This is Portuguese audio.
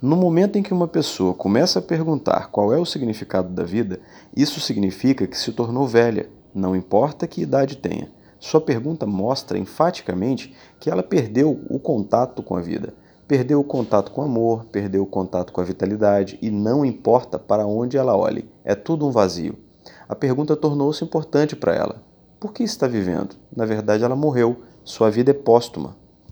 No momento em que uma pessoa começa a perguntar qual é o significado da vida, isso significa que se tornou velha, não importa que idade tenha. Sua pergunta mostra enfaticamente que ela perdeu o contato com a vida, perdeu o contato com o amor, perdeu o contato com a vitalidade e não importa para onde ela olhe, é tudo um vazio. A pergunta tornou-se importante para ela. Por que está vivendo? Na verdade, ela morreu. Sua vida é póstuma.